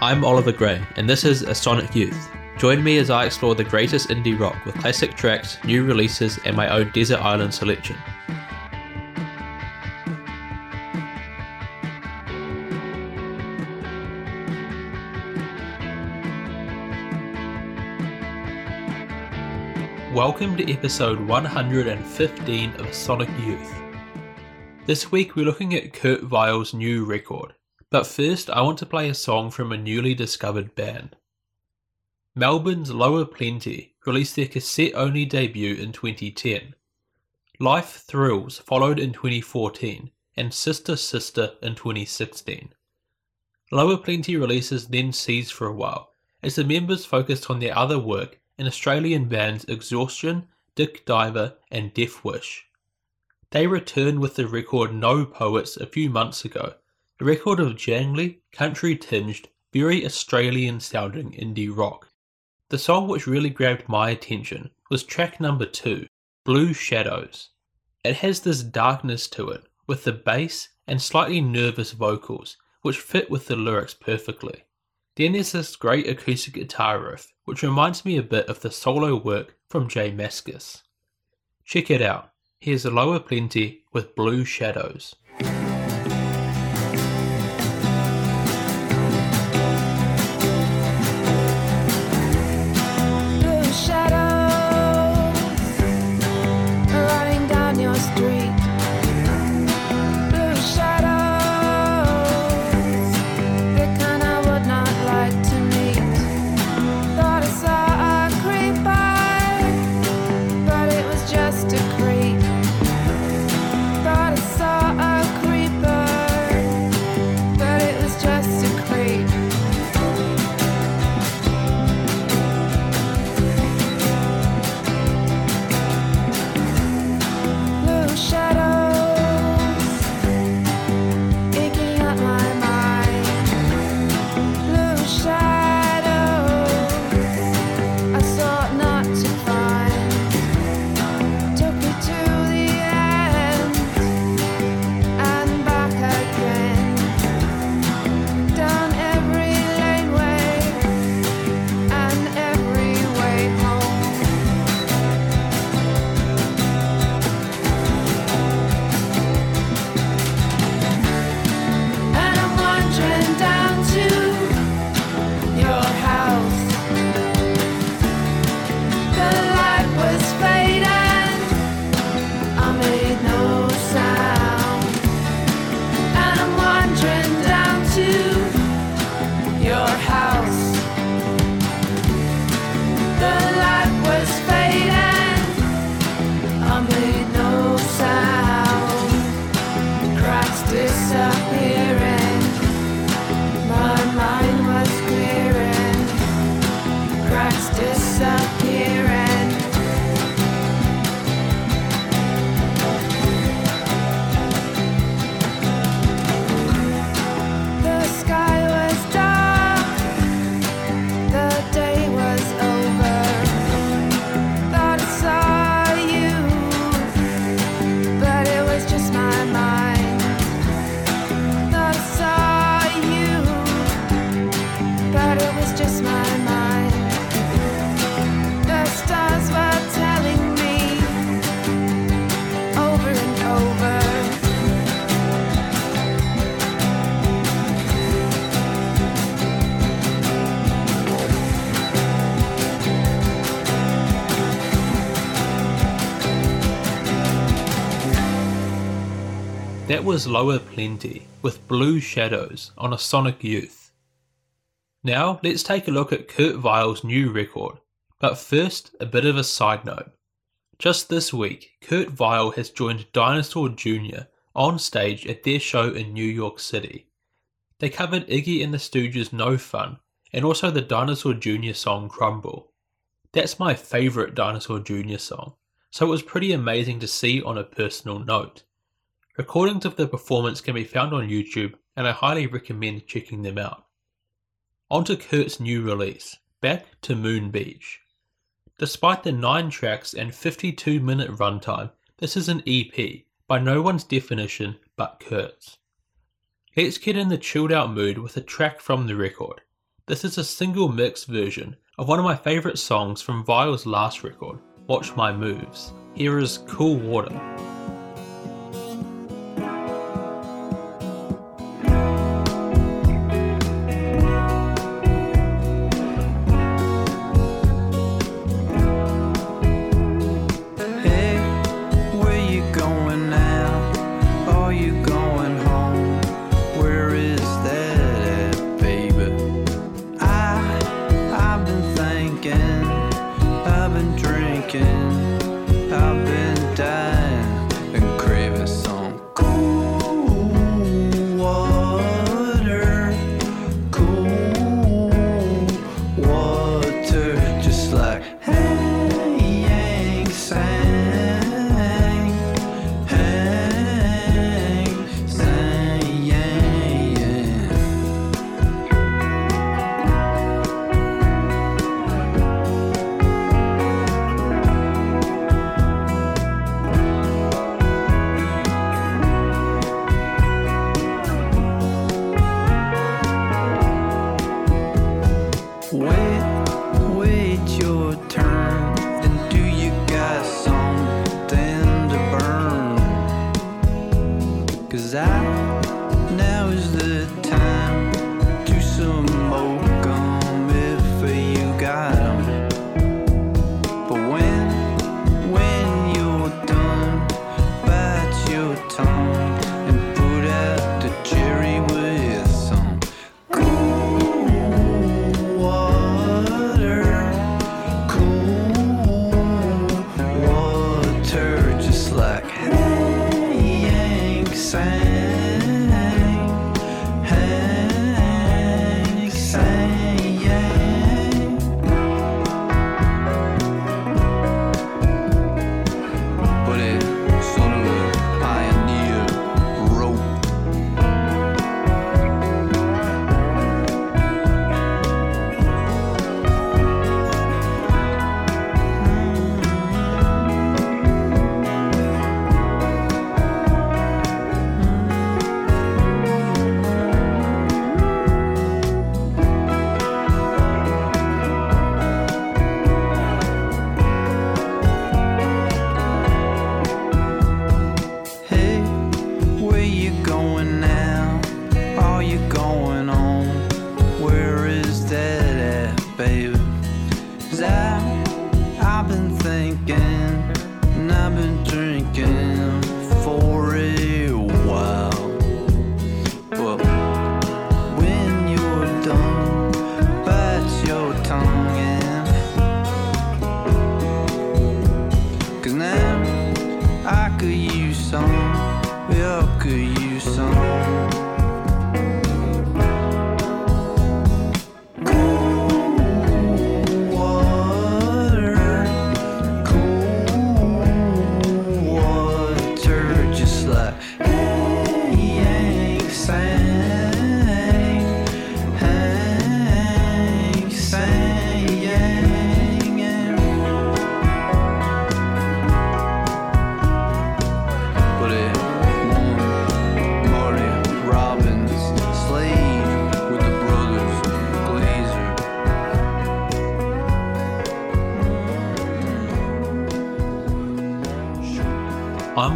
I'm Oliver Gray, and this is A Sonic Youth. Join me as I explore the greatest indie rock with classic tracks, new releases, and my own desert island selection. Welcome to episode 115 of Sonic Youth. This week we're looking at Kurt Vile's new record, but first I want to play a song from a newly discovered band. Melbourne's Lower Plenty released their cassette only debut in 2010. Life Thrills followed in 2014 and Sister Sister in 2016. Lower Plenty releases then ceased for a while as the members focused on their other work in Australian bands Exhaustion, Dick Diver, and Death Wish. They returned with the record No Poets a few months ago, a record of jangly, country tinged, very Australian sounding indie rock. The song which really grabbed my attention was track number two, Blue Shadows. It has this darkness to it, with the bass and slightly nervous vocals, which fit with the lyrics perfectly. Then there's this great acoustic guitar riff, which reminds me a bit of the solo work from J Mascis. Check it out. Here's a Lower Plenty with Blue Shadows. Was Lower Plenty with Blue Shadows on a Sonic Youth. Now let's take a look at Kurt Vile's new record, but first a bit of a side note. Just this week, Kurt Vile has joined Dinosaur Jr. on stage at their show in New York City. They covered Iggy and the Stooges' No Fun and also the Dinosaur Jr. song Crumble. That's my favourite Dinosaur Jr. song, so it was pretty amazing to see on a personal note. Recordings of the performance can be found on YouTube, and I highly recommend checking them out. On to Kurt's new release, Back to Moon Beach. Despite the 9 tracks and 52 minute runtime, this is an EP, by no one's definition but Kurt's. Let's get in the chilled out mood with a track from the record. This is a single mix version of one of my favourite songs from Vile's last record, Watch My Moves. Here is Cool Water.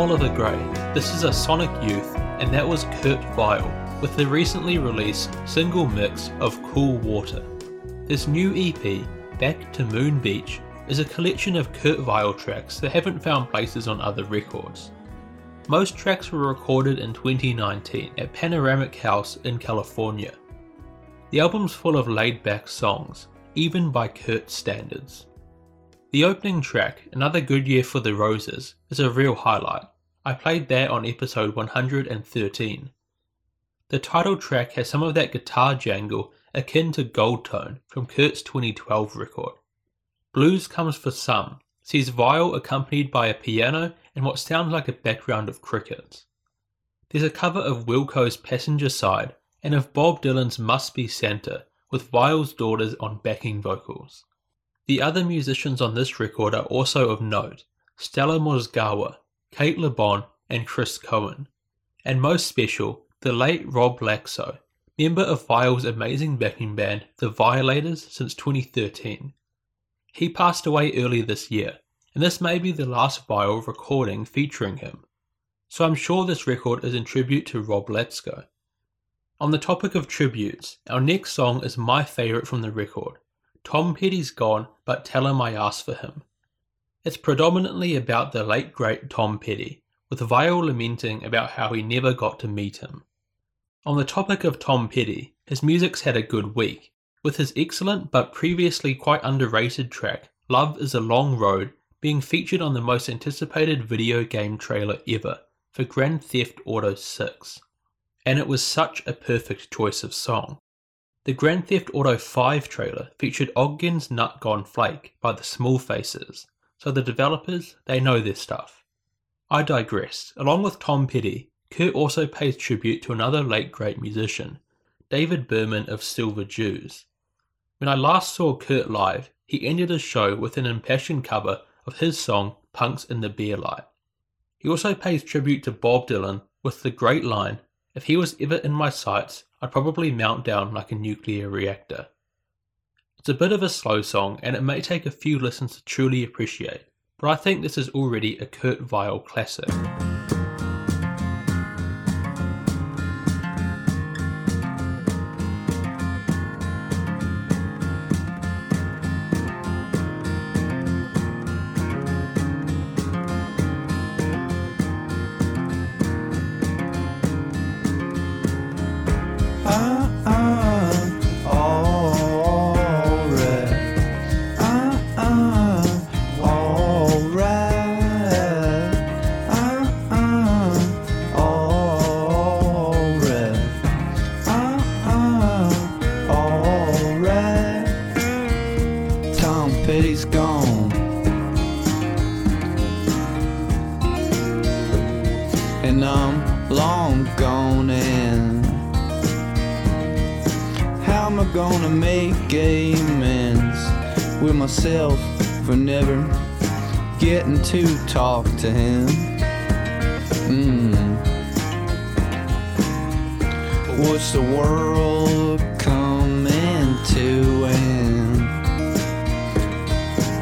Oliver Gray. This is a Sonic Youth, and that was Kurt Vile with the recently released single mix of Cool Water. This new EP, Back to Moon Beach, is a collection of Kurt Vile tracks that haven't found places on other records. Most tracks were recorded in 2019 at Panoramic House in California. The album's full of laid back songs, even by Kurt's standards. The opening track, Another Good Year for the Roses, is a real highlight. I played that on episode 113. The title track has some of that guitar jangle akin to Goldtone from Kurt's 2012 record. Blues Comes for Some sees Vile accompanied by a piano and what sounds like a background of crickets. There's a cover of Wilco's Passenger Side and of Bob Dylan's Must Be Santa with Vile's daughters on backing vocals. The other musicians on this record are also of note Stella Mozgawa, Cate Le Bon, and Chris Cohen. And most special, the late Rob Laakso, member of Vile's amazing backing band, The Violators, since 2013. He passed away early this year, and this may be the last Vile recording featuring him. So I'm sure this record is in tribute to Rob Laakso. On the topic of tributes, our next song is my favourite from the record. Tom Petty's gone, but tell him I asked for him. It's predominantly about the late great Tom Petty, with Vile lamenting about how he never got to meet him. On the topic of Tom Petty, his music's had a good week, with his excellent but previously quite underrated track, Love is a Long Road, being featured on the most anticipated video game trailer ever for Grand Theft Auto 6. And it was such a perfect choice of song. The Grand Theft Auto 5 trailer featured Ogden's Nut Gone Flake by the Small Faces, so the developers, they know their stuff. I digress. Along with Tom Petty, Kurt also pays tribute to another late great musician, David Berman of Silver Jews. When I last saw Kurt live, he ended his show with an impassioned cover of his song Punks in the Beerlight. He also pays tribute to Bob Dylan with the great line, If he was ever in my sights, I'd probably mount down like a nuclear reactor. It's a bit of a slow song and it may take a few listens to truly appreciate, but I think this is already a Kurt Vile classic. To him? Mm. What's the world coming to and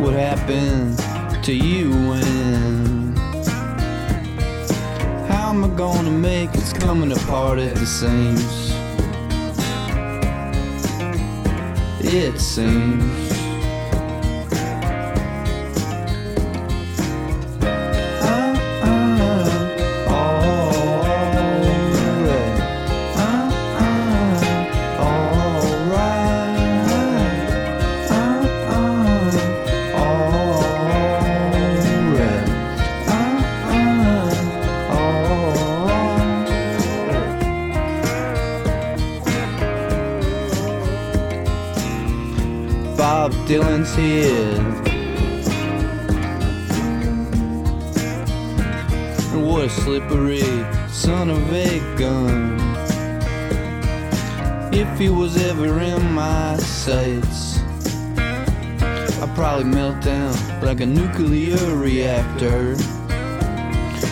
what happened to you and how am I gonna make it's coming apart at the seams? It seems. Nuclear reactor.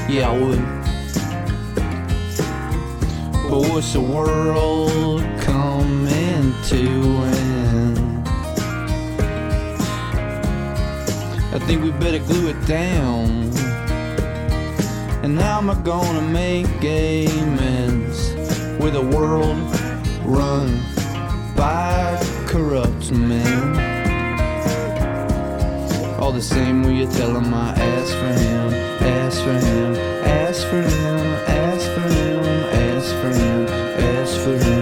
Yeah, I would. But what's the world coming to end? I think we better glue it down. And how am I gonna make amends with a world run by corrupt men? All the same, will you tell him I asked for him, asked for him, asked for him, asked for him, asked for him, asked for him,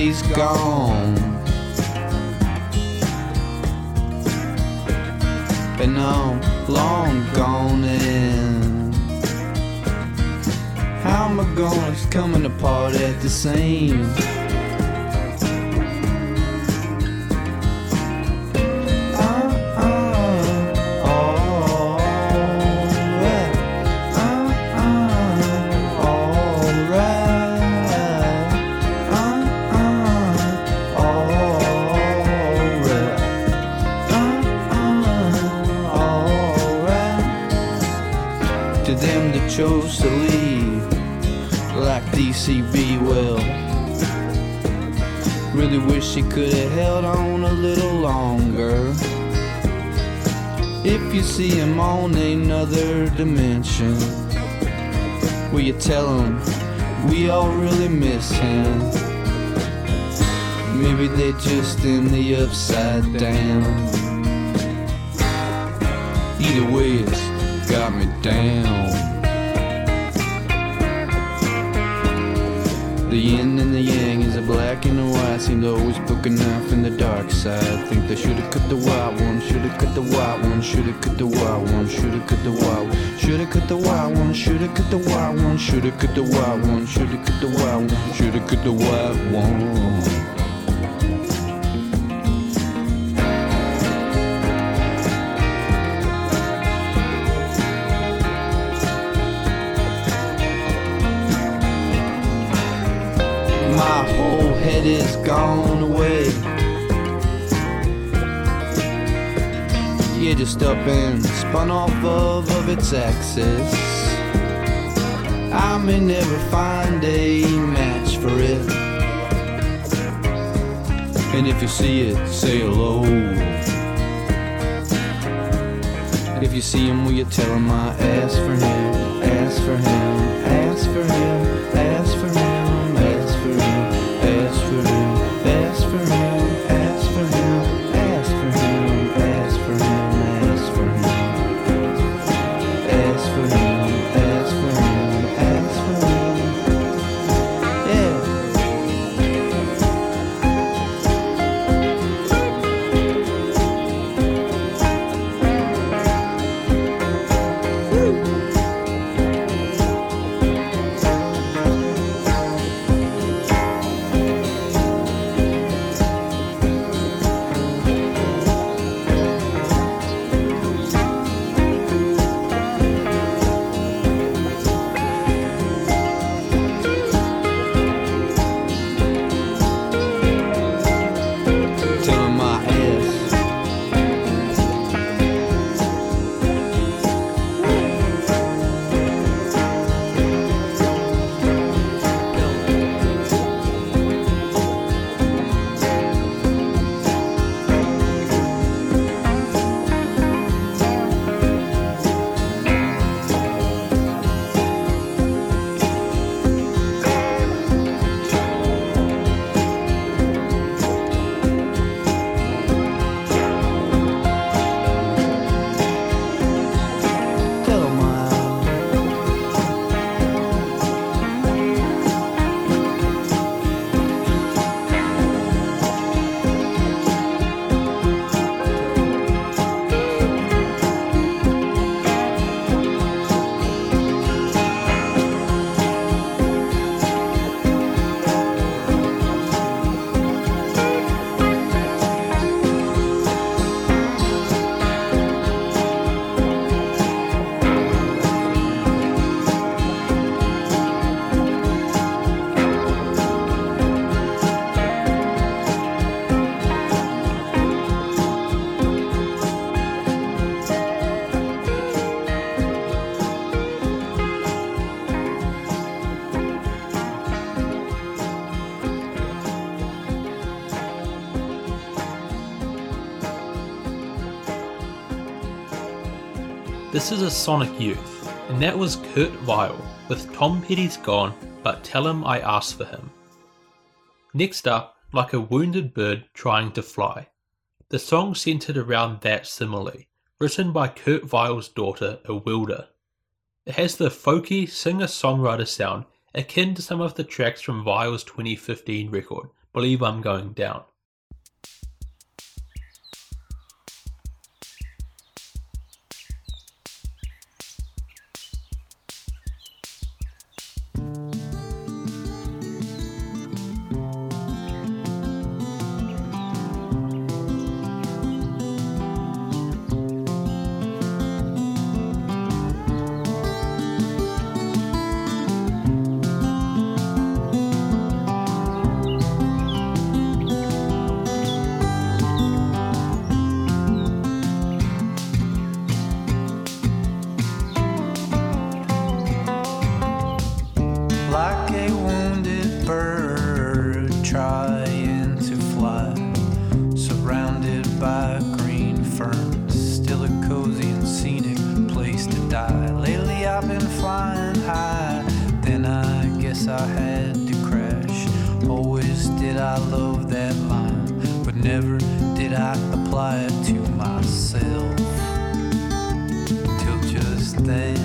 he's gone. Been long, long gone and how am I gonna coming apart at the seams? Really wish he could have held on a little longer. If you see him on another dimension, will you tell him we all really miss him? Maybe they're just in the upside down. Either way, it's got me down. The yin and the yang is a black and a white. Seem to always poke a knife in the dark side. Think they should've cut the white one, should've cut the white one, should've cut the white one, should've cut the white one, should've cut the white one, should've cut the white one, should've cut the white one, should've cut the white one, should've cut the white one. Head is gone away. Yeah, just up and spun off of, of its axis. I may never find a match for it. And if you see it, say hello. If you see him, will you tell him I asked for him, asked for him, asked for him, asked for him, This is a Sonic Youth, and that was Kurt Vile with Tom Petty's Gone, but Tell Him I Asked for Him. Next up, like a wounded bird trying to fly. The song centered around that simile, written by Kurt Vile's daughter, Awilda. It has the folky singer songwriter sound akin to some of the tracks from Vile's 2015 record, Believe I'm Going Down. Never did I apply it to myself till just then.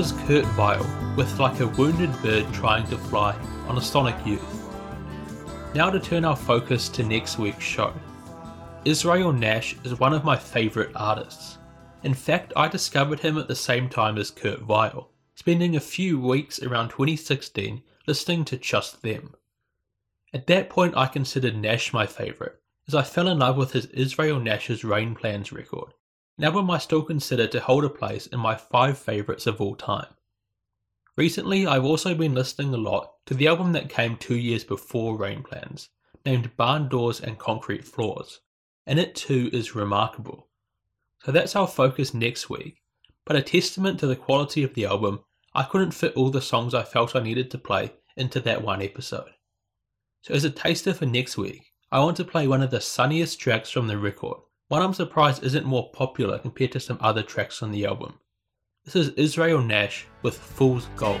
Was Kurt Vile with Like a Wounded Bird Trying to Fly on a Sonic Youth. Now to turn our focus to next week's show. Israel Nash is one of my favourite artists. In fact, I discovered him at the same time as Kurt Vile, spending a few weeks around 2016 listening to Just Them. At that point, I considered Nash my favourite, as I fell in love with his Israel Nash's Rain Plans record, album I still consider to hold a place in my five favourites of all time. Recently, I've also been listening a lot to the album that came two years before Rain Plans, named Barn Doors and Concrete Floors, and it too is remarkable. So that's our focus next week, but a testament to the quality of the album, I couldn't fit all the songs I felt I needed to play into that one episode. So as a taster for next week, I want to play one of the sunniest tracks from the record, one I'm surprised isn't more popular compared to some other tracks on the album. This is Israel Nash with Fool's Gold.